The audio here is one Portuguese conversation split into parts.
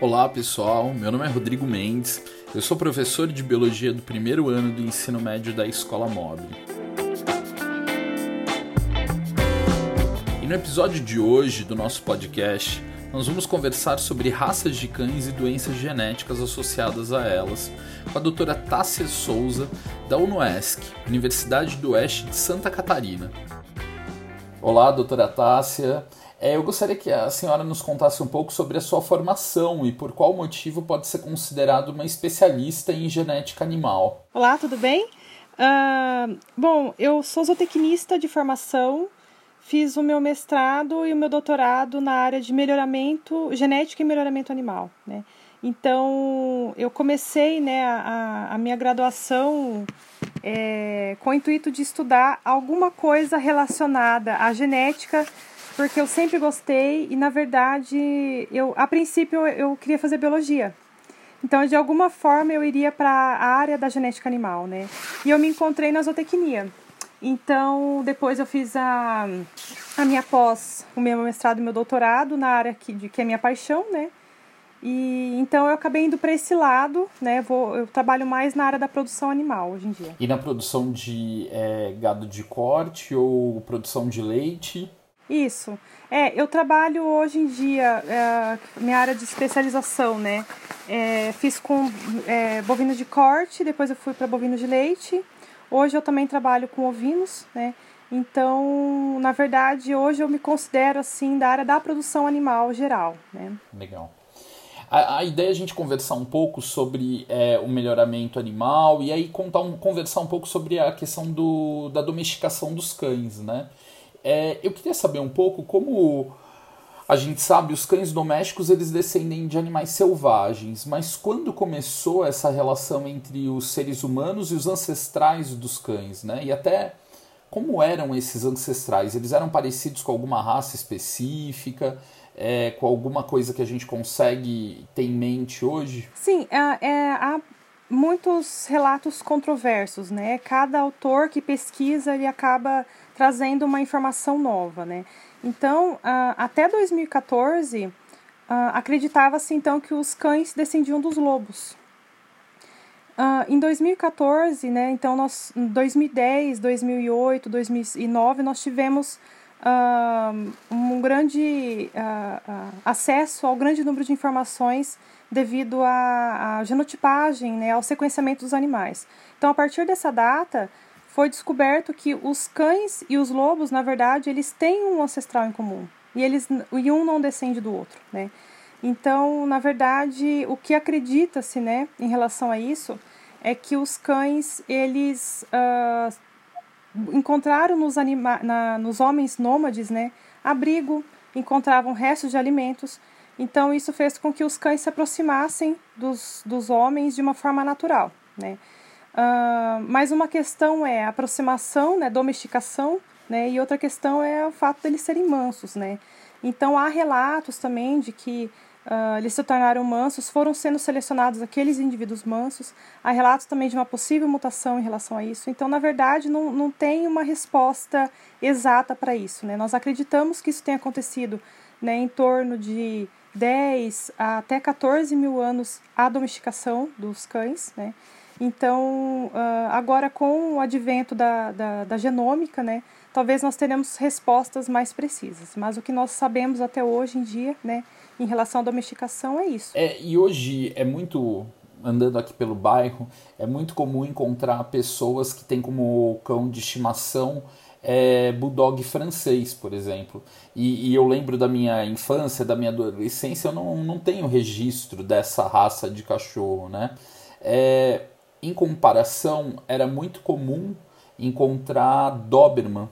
Olá pessoal, meu nome é Rodrigo Mendes, eu sou professor de Biologia do primeiro ano do ensino médio da Escola Móvel. E no episódio de hoje do nosso podcast, nós vamos conversar sobre raças de cães e doenças genéticas associadas a elas, com a doutora Tássia Souza, da UNOESC, Universidade do Oeste de Santa Catarina. Olá, doutora Tássia. É, eu gostaria que a senhora nos contasse um pouco sobre a sua formação e por qual motivo pode ser considerado uma especialista em genética animal. Olá, tudo bem? Uh, bom, eu sou zootecnista de formação, fiz o meu mestrado e o meu doutorado na área de melhoramento, genética e melhoramento animal, né? Então, eu comecei né, a, a minha graduação é, com o intuito de estudar alguma coisa relacionada à genética porque eu sempre gostei e na verdade eu a princípio eu queria fazer biologia. Então, de alguma forma eu iria para a área da genética animal, né? E eu me encontrei na zootecnia. Então, depois eu fiz a, a minha pós, o meu mestrado e meu doutorado na área que, de, que é minha paixão, né? E então eu acabei indo para esse lado, né? Vou, eu trabalho mais na área da produção animal hoje em dia. E na produção de é, gado de corte ou produção de leite? Isso. É, eu trabalho hoje em dia, é, minha área de especialização, né? É, fiz com é, bovinos de corte, depois eu fui para bovinos de leite. Hoje eu também trabalho com ovinos, né? Então, na verdade, hoje eu me considero assim da área da produção animal geral, né? Legal. A, a ideia é a gente conversar um pouco sobre é, o melhoramento animal e aí contar um, conversar um pouco sobre a questão do, da domesticação dos cães, né? É, eu queria saber um pouco como a gente sabe, os cães domésticos eles descendem de animais selvagens, mas quando começou essa relação entre os seres humanos e os ancestrais dos cães, né? E até como eram esses ancestrais? Eles eram parecidos com alguma raça específica? É, com alguma coisa que a gente consegue ter em mente hoje? Sim, é, é, há muitos relatos controversos, né? Cada autor que pesquisa ele acaba trazendo uma informação nova, né? Então, uh, até 2014, uh, acreditava-se então que os cães descendiam dos lobos. Uh, em 2014, né, então nós, em 2010, 2008, 2009, nós tivemos um grande acesso ao grande número de informações devido à, à genotipagem, né, ao sequenciamento dos animais. Então, a partir dessa data, foi descoberto que os cães e os lobos, na verdade, eles têm um ancestral em comum. E, eles, e um não descende do outro, né? Então, na verdade, o que acredita-se, né, em relação a isso, é que os cães, eles uh, encontraram nos, anima na, nos homens nômades, né, abrigo, encontravam restos de alimentos. Então, isso fez com que os cães se aproximassem dos, dos homens de uma forma natural, né? Mas uma questão é a aproximação, né, domesticação, né, e outra questão é o fato deles serem mansos, né. Então há relatos também de que uh, eles se tornaram mansos, foram sendo selecionados aqueles indivíduos mansos. Há relatos também de uma possível mutação em relação a isso. Então, na verdade, não, não tem uma resposta exata para isso, né. Nós acreditamos que isso tenha acontecido, né, em torno de 10 a até 14 mil anos a domesticação dos cães, né. Então, ah, agora com o advento da, da, da genômica, né, talvez nós teremos respostas mais precisas. Mas o que nós sabemos até hoje em dia, né, em relação à domesticação, é isso. É, e hoje é muito, andando aqui pelo bairro, é muito comum encontrar pessoas que têm como cão de estimação é, bulldog francês, por exemplo. E, e, eu lembro da minha infância, da minha adolescência, eu não, não tenho registro dessa raça de cachorro, né? É, em comparação, era muito comum encontrar Doberman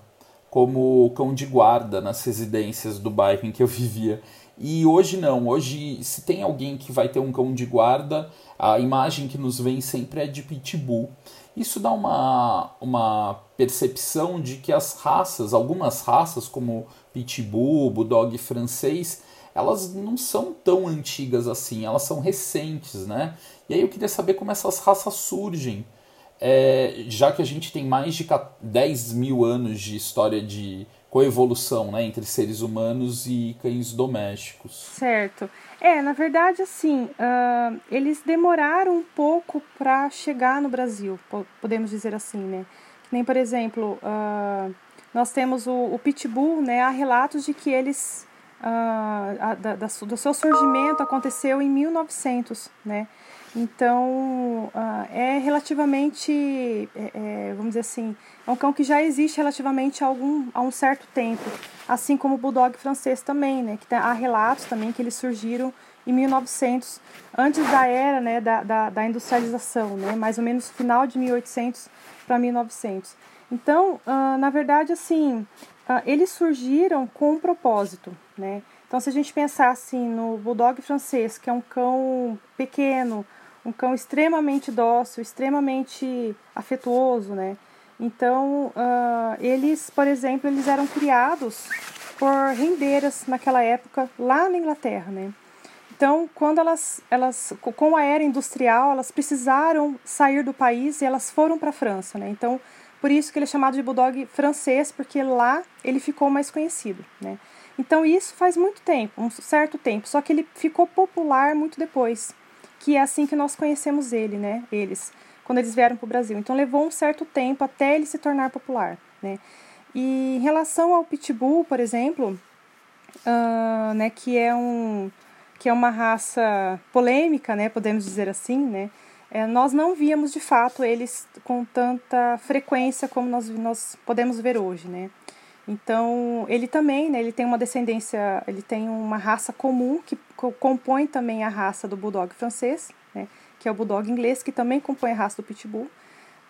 como cão de guarda nas residências do bairro em que eu vivia. E hoje não, hoje se tem alguém que vai ter um cão de guarda, a imagem que nos vem sempre é de pitbull. Isso dá uma, uma percepção de que as raças, algumas raças como pitbull, bulldog francês, elas não são tão antigas assim, elas são recentes, né? E aí eu queria saber como essas raças surgem, é, já que a gente tem mais de 10 mil anos de história de coevolução né, entre seres humanos e cães domésticos. Certo. É, na verdade, assim, uh, eles demoraram um pouco para chegar no Brasil, podemos dizer assim, né? Que nem, por exemplo, uh, nós temos o, o, Pitbull, né? Há relatos de que eles, a, da, do seu surgimento aconteceu em 1900, né? Então, uh, é relativamente, é, é, vamos dizer assim, é um cão que já existe relativamente há, algum, há um certo tempo, assim como o Bulldog francês também, né? Que há relatos também que eles surgiram em 1900, antes da era né, da, da, da industrialização, né? Mais ou menos final de 1800 para 1900. Então, uh, na verdade, assim, uh, eles surgiram com um propósito, né? Então, se a gente pensar assim no Bulldog francês, que é um cão pequeno, um cão extremamente dócil, extremamente afetuoso, né? Então, uh, eles, por exemplo, eles eram criados por rendeiras naquela época lá na Inglaterra, né? Então, quando elas, elas, com a era industrial, elas precisaram sair do país e elas foram para a França, né? Então, por isso que ele é chamado de bulldog francês, porque lá ele ficou mais conhecido, né? Então, isso faz muito tempo, um certo tempo, só que ele ficou popular muito depois que é assim que nós conhecemos ele, né? Eles, quando eles vieram para o Brasil. Então levou um certo tempo até ele se tornar popular, né? E em relação ao pitbull, por exemplo, uh, né, que é um que é uma raça polêmica, né? Podemos dizer assim, né? É, nós não víamos de fato eles com tanta frequência como nós, nós podemos ver hoje, né? Então, ele também, né, ele tem uma descendência, ele tem uma raça comum que compõe também a raça do Bulldog francês, né, que é o Bulldog inglês, que também compõe a raça do Pitbull.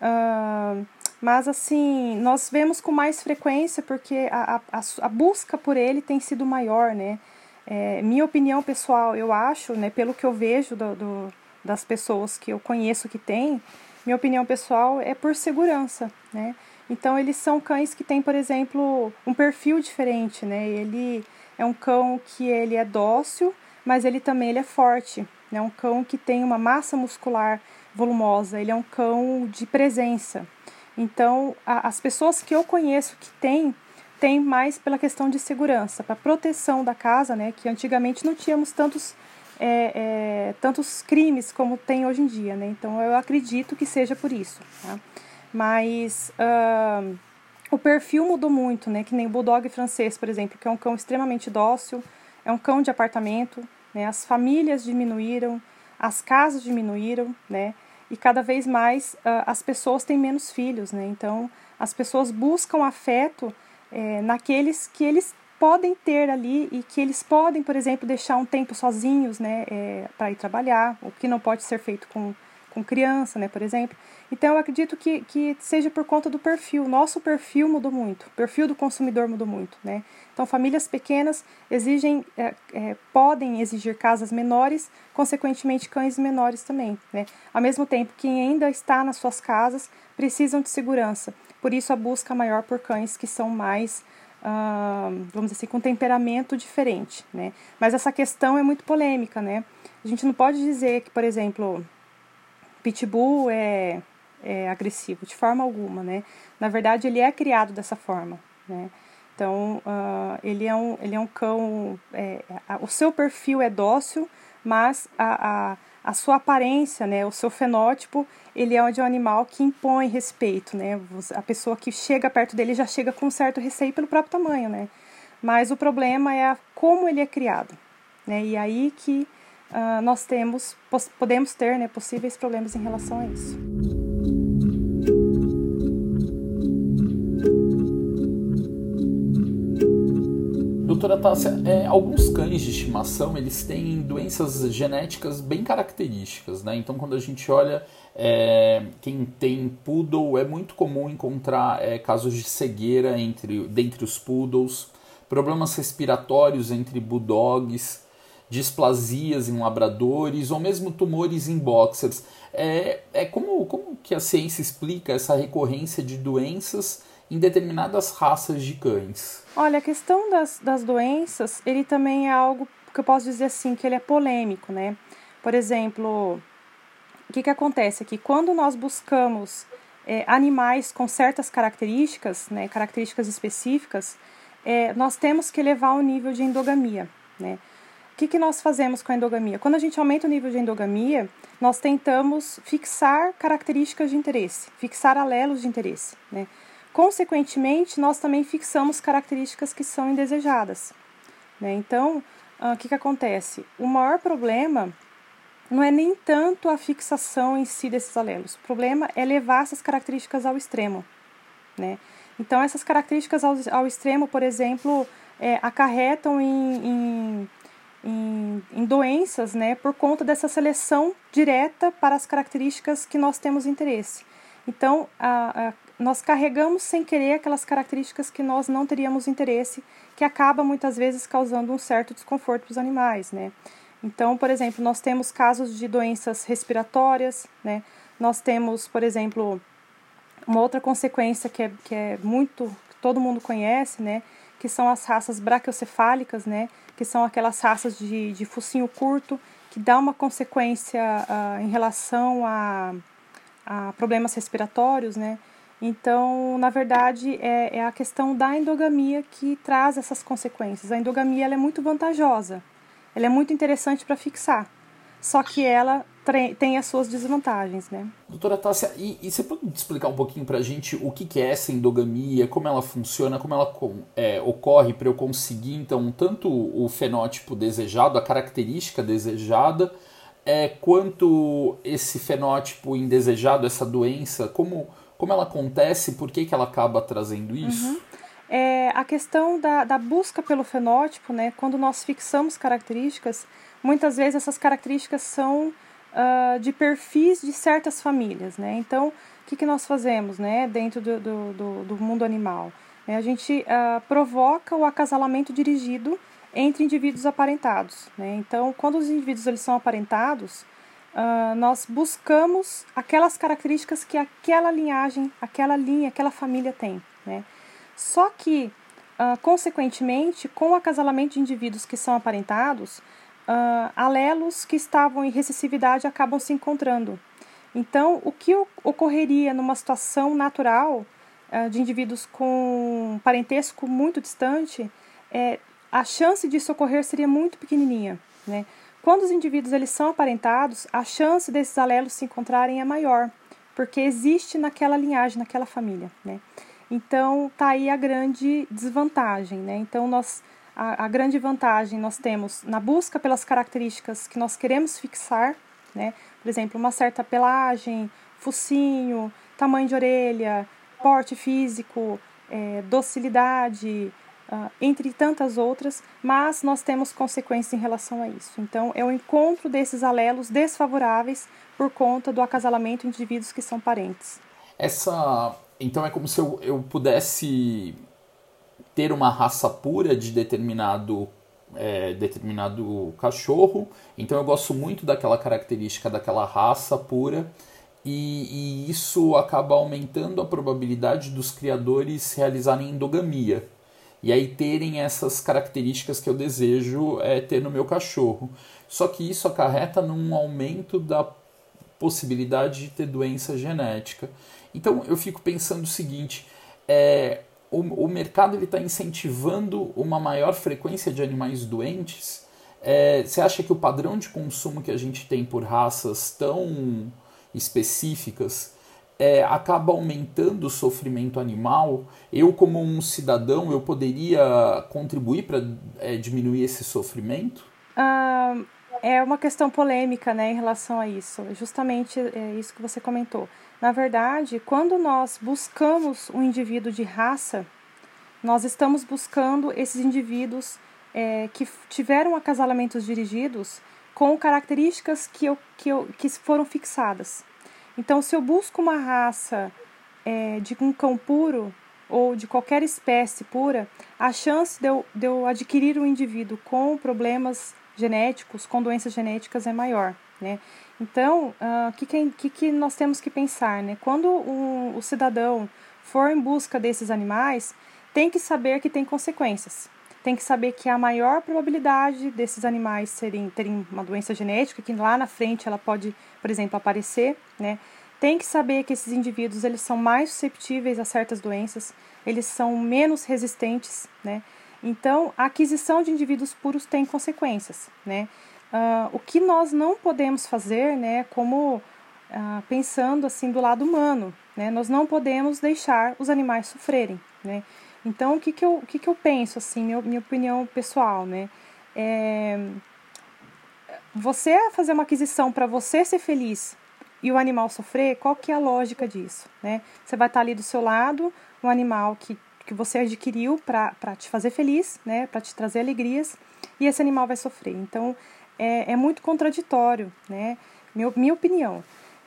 Uh, mas, assim, nós vemos com mais frequência porque a, a, a busca por ele tem sido maior, né. É, minha opinião pessoal, eu acho, né, pelo que eu vejo do, do, das pessoas que eu conheço que tem, minha opinião pessoal é por segurança, né. Então eles são cães que têm, por exemplo, um perfil diferente, né? Ele é um cão que ele é dócil, mas ele também ele é forte. Né? um cão que tem uma massa muscular volumosa. Ele é um cão de presença. Então a, as pessoas que eu conheço que têm tem mais pela questão de segurança, para proteção da casa, né? Que antigamente não tínhamos tantos é, é, tantos crimes como tem hoje em dia, né? Então eu acredito que seja por isso. Tá? Mas uh, o perfil mudou muito, né? Que nem o Bulldog francês, por exemplo, que é um cão extremamente dócil, é um cão de apartamento, né? As famílias diminuíram, as casas diminuíram, né? E cada vez mais uh, as pessoas têm menos filhos, né? Então as pessoas buscam afeto é, naqueles que eles podem ter ali e que eles podem, por exemplo, deixar um tempo sozinhos, né, é, para ir trabalhar, o que não pode ser feito com, com criança, né, por exemplo. Então, eu acredito que, que seja por conta do perfil. Nosso perfil mudou muito, o perfil do consumidor mudou muito, né? Então, famílias pequenas exigem, é, é, podem exigir casas menores, consequentemente, cães menores também, né? Ao mesmo tempo, quem ainda está nas suas casas precisam de segurança. Por isso, a busca maior por cães que são mais, vamos dizer assim, com temperamento diferente, né? Mas essa questão é muito polêmica, né? A gente não pode dizer que, por exemplo, pitbull é é, agressivo, de forma alguma, né? Na verdade, ele é criado dessa forma, né? Então, uh, ele, é um, ele é um cão, é, a, o seu perfil é dócil, mas a, a, a sua aparência, né, o seu fenótipo, ele é de um animal que impõe respeito, né? A pessoa que chega perto dele já chega com certo receio pelo próprio tamanho, né? Mas o problema é como ele é criado, né? E aí que uh, nós temos, podemos ter, né, possíveis problemas em relação a isso. Doutora Tássia, é, alguns cães de estimação eles têm doenças genéticas bem características, né? Então quando a gente olha é, quem tem poodle é muito comum encontrar é, casos de cegueira entre dentre os poodles, problemas respiratórios entre bulldogs, displasias em labradores ou mesmo tumores em boxers. É, é como, como que a ciência explica essa recorrência de doenças em determinadas raças de cães? Olha, a questão das, das doenças, ele também é algo que eu posso dizer assim, que ele é polêmico, né? Por exemplo, o que, que acontece aqui? Quando nós buscamos é, animais com certas características, né, características específicas, é, nós temos que elevar o nível de endogamia, né? Que, que nós fazemos com a endogamia? Quando a gente aumenta o nível de endogamia, nós tentamos fixar características de interesse, fixar alelos de interesse, né? Consequentemente, nós também fixamos características que são indesejadas. Né? Então, ah, o que, que acontece? O maior problema não é nem tanto a fixação em si desses alelos. O problema é levar essas características ao extremo. Né? Então, essas características ao, ao extremo, por exemplo, é, acarretam em, em, em, em, doenças né, por conta dessa seleção direta para as características que nós temos interesse. Então, a, a, nós carregamos sem querer aquelas características que nós não teríamos interesse, que acaba muitas vezes causando um certo desconforto para os animais, né? Então, por exemplo, nós temos casos de doenças respiratórias, né? Nós temos, por exemplo, uma outra consequência que é, que é muito, que todo mundo conhece, né? Que são as raças brachiocefálicas, né? Que são aquelas raças de, de focinho curto, que dá uma consequência uh, em relação a, a problemas respiratórios, né? Então, na verdade, é, é, a questão da endogamia que traz essas consequências. A endogamia ela é muito vantajosa, ela é muito interessante para fixar, só que ela tem as suas desvantagens, né? Doutora Tássia, e, e você pode explicar um pouquinho para a gente o que, que, é essa endogamia, como ela funciona, como ela é, ocorre para eu conseguir, então, tanto o fenótipo desejado, a característica desejada, é, quanto esse fenótipo indesejado, essa doença, como como ela acontece, por que, que ela acaba trazendo isso? Uhum. É, a questão da, da busca pelo fenótipo, né, quando nós fixamos características, muitas vezes essas características são uh, de perfis de certas famílias. Né? Então, o que, que nós fazemos né, dentro do, do, do, do mundo animal? É, a gente uh, provoca o acasalamento dirigido entre indivíduos aparentados. Né? Então, quando os indivíduos eles são aparentados, uh, nós buscamos aquelas características que aquela linhagem, aquela linha, aquela família tem. Né? Só que, uh, consequentemente, com o acasalamento de indivíduos que são aparentados, uh, alelos que estavam em recessividade acabam se encontrando. Então, o que ocorreria numa situação natural de indivíduos com parentesco muito distante, é, a chance disso ocorrer seria muito pequenininha. Né? Quando os indivíduos eles são aparentados, a chance desses alelos se encontrarem é maior, porque existe naquela linhagem, naquela família, né? Então, tá aí a grande desvantagem, né? Então, nós a, a grande vantagem nós temos na busca pelas características que nós queremos fixar, né? Por exemplo, uma certa pelagem, focinho, tamanho de orelha, porte físico, é, docilidade, uh, entre tantas outras, mas nós temos consequências em relação a isso. Então, é o encontro desses alelos desfavoráveis por conta do acasalamento de indivíduos que são parentes. Essa, então, é como se eu, eu pudesse ter uma raça pura de determinado é, determinado cachorro. Então eu gosto muito daquela característica daquela raça pura. E, e, isso acaba aumentando a probabilidade dos criadores realizarem endogamia e aí terem essas características que eu desejo é, ter no meu cachorro. Só que isso acarreta num aumento da possibilidade de ter doença genética. Então eu fico pensando o seguinte: é, o, o mercado está incentivando uma maior frequência de animais doentes. É, você acha que o padrão de consumo que a gente tem por raças tão específicas é, acaba aumentando o sofrimento animal, eu como um cidadão eu poderia contribuir para é, diminuir esse sofrimento? Ah, é uma questão polêmica, né, em relação a isso. Justamente é isso que você comentou. Na verdade, quando nós buscamos um indivíduo de raça, nós estamos buscando esses indivíduos é, que tiveram acasalamentos dirigidos com características que, eu, que, eu, que foram fixadas. Então, se eu busco uma raça é, de um cão puro ou de qualquer espécie pura, a chance de eu, de eu adquirir um indivíduo com problemas genéticos, com doenças genéticas é maior, né? Então, o uh, ah, que, que, que, nós temos que pensar, né? Quando um, o cidadão for em busca desses animais, tem que saber que tem consequências. Tem que saber que a maior probabilidade desses animais serem, terem uma doença genética, que lá na frente ela pode por exemplo, aparecer, né? Tem que saber que esses indivíduos eles são mais susceptíveis a certas doenças, eles são menos resistentes, né? Então, a aquisição de indivíduos puros tem consequências, né? Uh, o que nós não podemos fazer, né, como uh, pensando assim do lado humano, né, nós não podemos deixar os animais sofrerem, né. Então, o que que eu, o que que eu penso, assim, minha, minha opinião pessoal, né, é, você fazer uma aquisição para você ser feliz e o animal sofrer, qual que é a lógica disso, né? Você vai estar ali do seu lado, um animal que, que você adquiriu para te fazer feliz, né? Para te trazer alegrias, e esse animal vai sofrer. Então, é, é muito contraditório, né? Minha, minha opinião.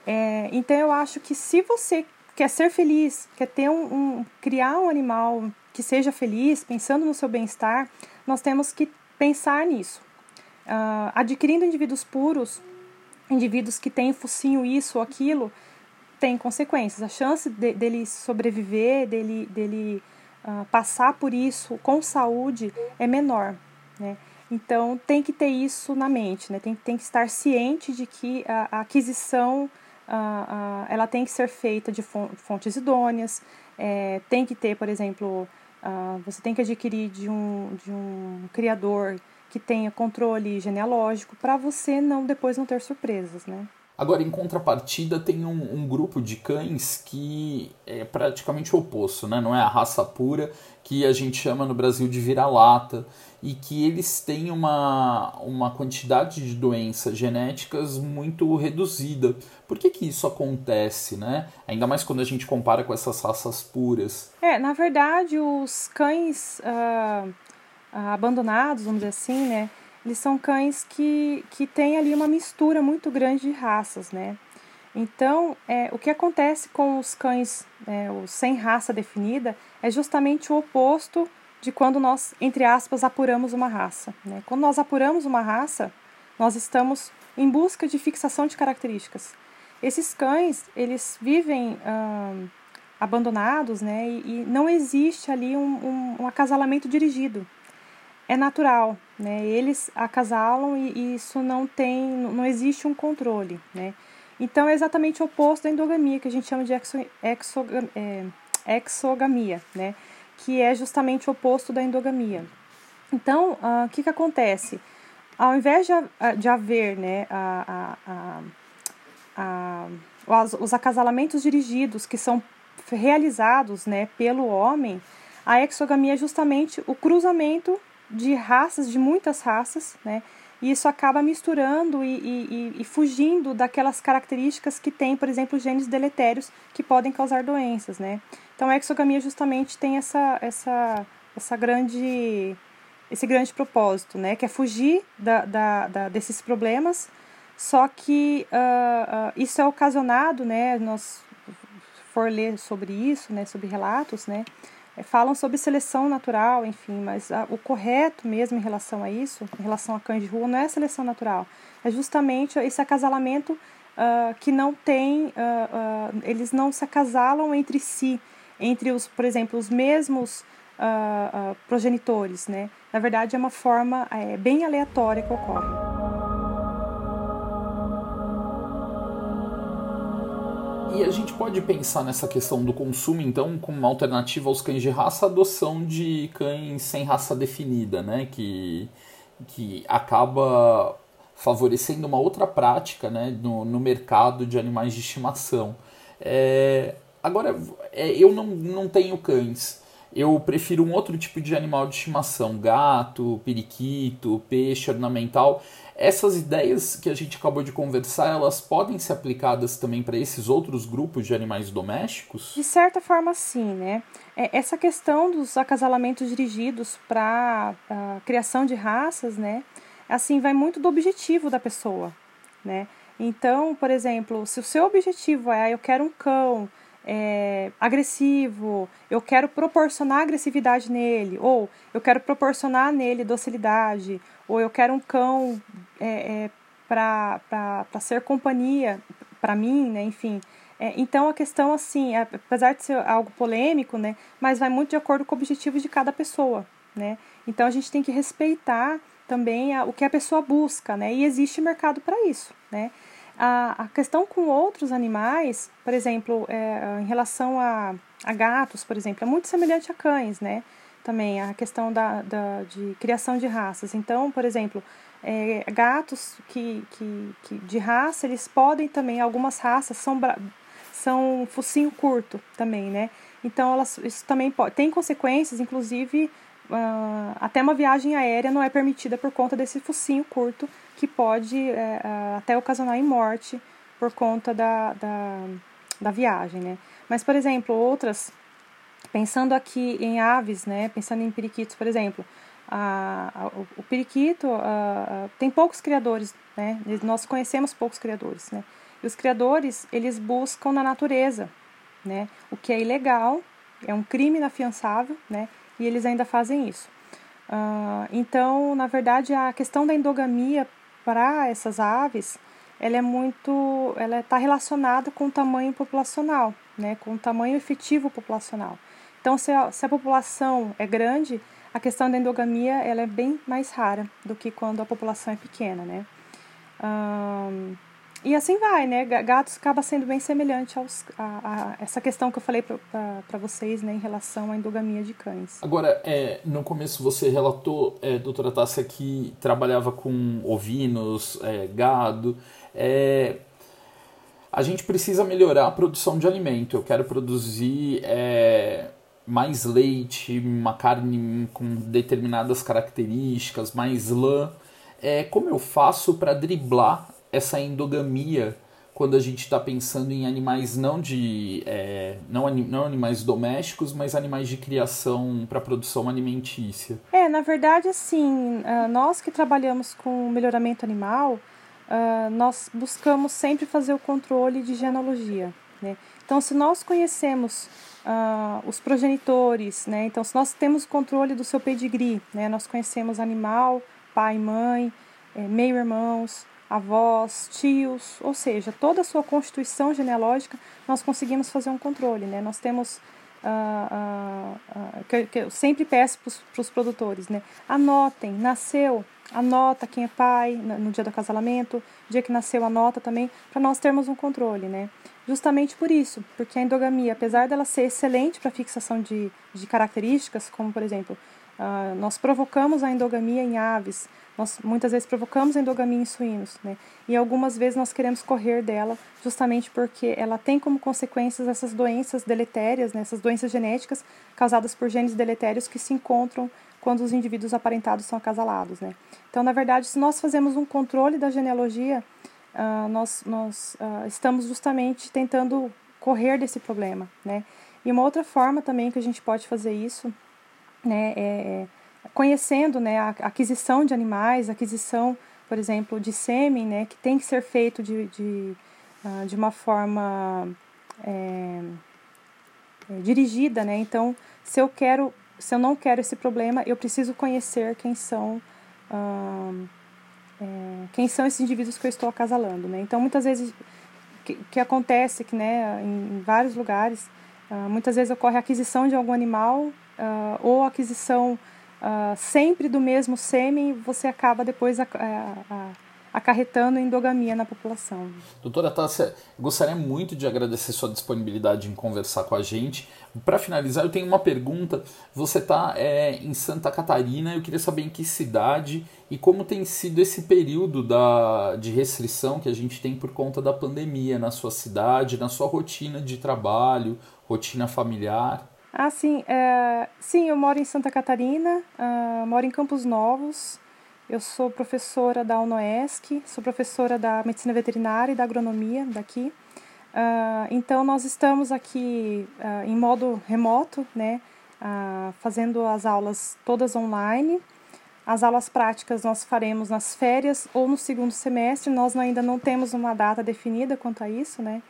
É, então, eu acho que se você quer ser feliz, quer ter um, um criar um animal que seja feliz, pensando no seu bem-estar, nós temos que pensar nisso. Uh, adquirindo indivíduos puros, indivíduos que têm focinho isso ou aquilo, tem consequências. A chance de, dele sobreviver, dele, dele uh, passar por isso com saúde é menor, né? Então tem que ter isso na mente, né? Tem, tem que estar ciente de que a, a aquisição uh, uh, ela tem que ser feita de fontes idôneas, é, tem que ter, por exemplo, você tem que adquirir de um, de um criador que tenha controle genealógico para você não depois não ter surpresas, né? Agora, em contrapartida, tem um, um, grupo de cães que é praticamente o oposto, né? Não é a raça pura, que a gente chama no Brasil de vira-lata, e que eles têm uma, uma quantidade de doenças genéticas muito reduzida. Por que, que isso acontece, né? Ainda mais quando a gente compara com essas raças puras. É, na verdade, os cães uh, abandonados, vamos dizer assim, né? Eles são cães que, que têm ali uma mistura muito grande de raças, né? Então, é, o que acontece com os cães é, os sem raça definida é justamente o oposto de quando nós, entre aspas, apuramos uma raça. Né? Quando nós apuramos uma raça, nós estamos em busca de fixação de características. Esses cães, eles vivem abandonados, né? E, e, não existe ali um, um, um acasalamento dirigido é natural, né? Eles acasalam e, e isso não tem, não existe um controle, né? Então é exatamente o oposto da endogamia, que a gente chama de exo, é, exogamia, né? Que é justamente o oposto da endogamia. Então, uh, o que, que acontece? Ao invés de, de haver né, a, a, a, os, os acasalamentos dirigidos que são realizados né, pelo homem, a exogamia é justamente o cruzamento de raças, de muitas raças, né? E isso acaba misturando e, e, e, fugindo daquelas características que tem, por exemplo, genes deletérios que podem causar doenças, né? Então a exogamia justamente tem essa, essa, essa grande, esse grande propósito, né? Que é fugir da, da, da desses problemas, só que uh, uh, isso é ocasionado, né? Nós for ler sobre isso, né? Sobre relatos, né? É, falam sobre seleção natural, enfim, mas a, o correto mesmo em relação a isso, em relação a cães de rua, não é seleção natural, é justamente esse acasalamento uh, que não tem, uh, uh, eles não se acasalam entre si, entre os, por exemplo, os mesmos progenitores, né? Na verdade, é uma forma é, bem aleatória que ocorre. E a gente pode pensar nessa questão do consumo, então, como uma alternativa aos cães de raça, a adoção de cães sem raça definida, né? Que, que acaba favorecendo uma outra prática né? no, no mercado de animais de estimação. É, agora, é, eu não, não tenho cães. Eu prefiro um outro tipo de animal de estimação, gato, periquito, peixe ornamental. Essas ideias que a gente acabou de conversar, elas podem ser aplicadas também para esses outros grupos de animais domésticos? De certa forma, sim, né? É, essa questão dos acasalamentos dirigidos para a criação de raças, né? Assim, vai muito do objetivo da pessoa, né? Então, por exemplo, se o seu objetivo é, ah, eu quero um cão é, agressivo, eu quero proporcionar agressividade nele, ou eu quero proporcionar nele docilidade, ou eu quero um cão é, é, para ser companhia para mim, né? Enfim. É, então a questão assim, é, apesar de ser algo polêmico, né? Mas vai muito de acordo com o objetivo de cada pessoa, né? Então a gente tem que respeitar também a, o que a pessoa busca, né? E existe mercado para isso, né? A, a questão com outros animais, por exemplo, é, em relação a, a gatos, por exemplo, é muito semelhante a cães, né? também a questão da, da, de criação de raças. Então, por exemplo, é, gatos que, que, que, de raça, eles podem também, algumas raças são, são focinho curto também, né? Então, elas, isso também pode, tem consequências, inclusive, uh, até uma viagem aérea não é permitida por conta desse focinho curto, que pode é, até ocasionar em morte por conta da, da, da viagem, né? Mas, por exemplo, outras Pensando aqui em aves, né, pensando em periquitos, por exemplo, a, a, o, o, periquito a, tem poucos criadores, né, nós conhecemos poucos criadores, né, e os criadores, eles buscam na natureza, né, o que é ilegal, é um crime inafiançável, né, e eles ainda fazem isso. Uh, então, na verdade, a questão da endogamia para essas aves, ela é muito, ela está relacionada com o tamanho populacional, né, com o tamanho efetivo populacional. Então, se a, se a população é grande, a questão da endogamia ela é bem mais rara do que quando a população é pequena, né? E assim vai, né? Gatos acaba sendo bem semelhante aos, a, a essa questão que eu falei para vocês, né, em relação à endogamia de cães. Agora, é, no começo você relatou, é, doutora Tássia, que trabalhava com ovinos, é, gado. É, a gente precisa melhorar a produção de alimento. Eu quero produzir é, mais leite, uma carne com determinadas características, mais lã. É, como eu faço para driblar essa endogamia quando a gente está pensando em animais não de é, não, não animais domésticos, mas animais de criação para produção alimentícia? É, na verdade, assim, ah, nós que trabalhamos com melhoramento animal, ah, nós buscamos sempre fazer o controle de genealogia. Né? Então, se nós conhecemos uh, os progenitores, né? Então, se nós temos o controle do seu pedigree, né? Nós conhecemos animal, pai, mãe, é, meio-irmãos, avós, tios, ou seja, toda a sua constituição genealógica, nós conseguimos fazer um controle, né? Nós temos Uh, uh, uh, que, que, eu sempre peço para os produtores, né? Anotem, nasceu, anota quem é pai no dia do acasalamento, dia que nasceu, anota também, para nós termos um controle, né? Justamente por isso, porque a endogamia, apesar dela ser excelente para fixação de, de características, como por exemplo, nós provocamos a endogamia em aves, nós muitas vezes provocamos endogamia em suínos, né? E algumas vezes nós queremos correr dela, justamente porque ela tem como consequências essas doenças deletérias, né? essas doenças genéticas causadas por genes deletérios que se encontram quando os indivíduos aparentados são acasalados, né? Então, na verdade, se nós fazemos um controle da genealogia, uh, nós, nós uh, estamos justamente tentando correr desse problema, né? E uma outra forma também que a gente pode fazer isso, né, é, é conhecendo, né, a aquisição de animais, aquisição, por exemplo, de sêmen, né, que tem que ser feito de, de, uh, de uma forma é, é, dirigida, né? Então, se eu quero, se eu não quero esse problema, eu preciso conhecer quem são é, quem são esses indivíduos que eu estou acasalando, né? Então, muitas vezes, que, que acontece que, né, em, em vários lugares, uh, muitas vezes ocorre a aquisição de algum animal uh, ou aquisição uh, sempre do mesmo sêmen, você acaba depois a, a, a acarretando endogamia na população. Doutora Tássia, gostaria muito de agradecer sua disponibilidade em conversar com a gente. Para finalizar, eu tenho uma pergunta. Você está é, em Santa Catarina, eu queria saber em que cidade e como tem sido esse período da, de restrição que a gente tem por conta da pandemia na sua cidade, na sua rotina de trabalho, rotina familiar. Ah, sim. É, sim, eu moro em Santa Catarina, uh, moro em Campos Novos, eu sou professora da UNOESC, sou professora da medicina veterinária e da agronomia daqui. Uh, então, nós estamos aqui uh, em modo remoto, né, fazendo as aulas todas online. As aulas práticas nós faremos nas férias ou no segundo semestre, nós ainda não temos uma data definida quanto a isso, né?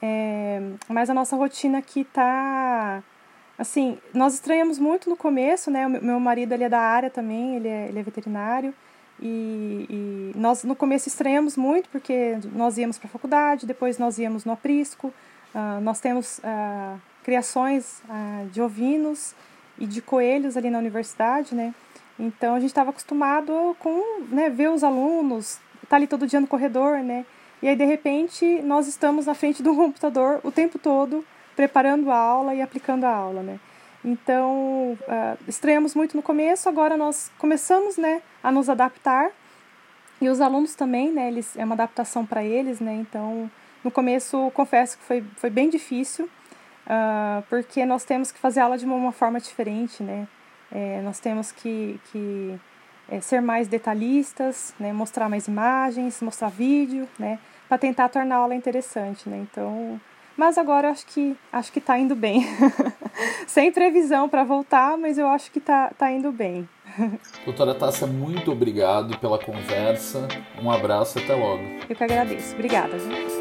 É, mas a nossa rotina aqui está Assim, nós estranhamos muito no começo, né? O meu marido ele é da área também, ele é, ele é veterinário. E, e, nós no começo estranhamos muito porque nós íamos para a faculdade, depois nós íamos no aprisco. Uh, nós temos uh, criações uh, de ovinos e de coelhos ali na universidade, né? Então a gente estava acostumado com né, ver os alunos, tá ali todo dia no corredor, né? E aí de repente nós estamos na frente do computador o tempo todo preparando a aula e aplicando a aula, né? Então, uh, estreamos muito no começo, agora nós começamos né, a nos adaptar. E os alunos também, né, eles, é uma adaptação para eles, né? Então, no começo, confesso que foi, foi bem difícil, uh, porque nós temos que fazer aula de uma, uma forma diferente, né? É, nós temos que, que é, ser mais detalhistas, né? mostrar mais imagens, mostrar vídeo, né? Para tentar tornar a aula interessante, né? Então, mas agora acho que acho que está indo bem. Sem previsão para voltar, mas eu acho que está tá indo bem. Doutora Tássia, muito obrigado pela conversa. Um abraço e até logo. Eu que agradeço. Obrigada. Gente.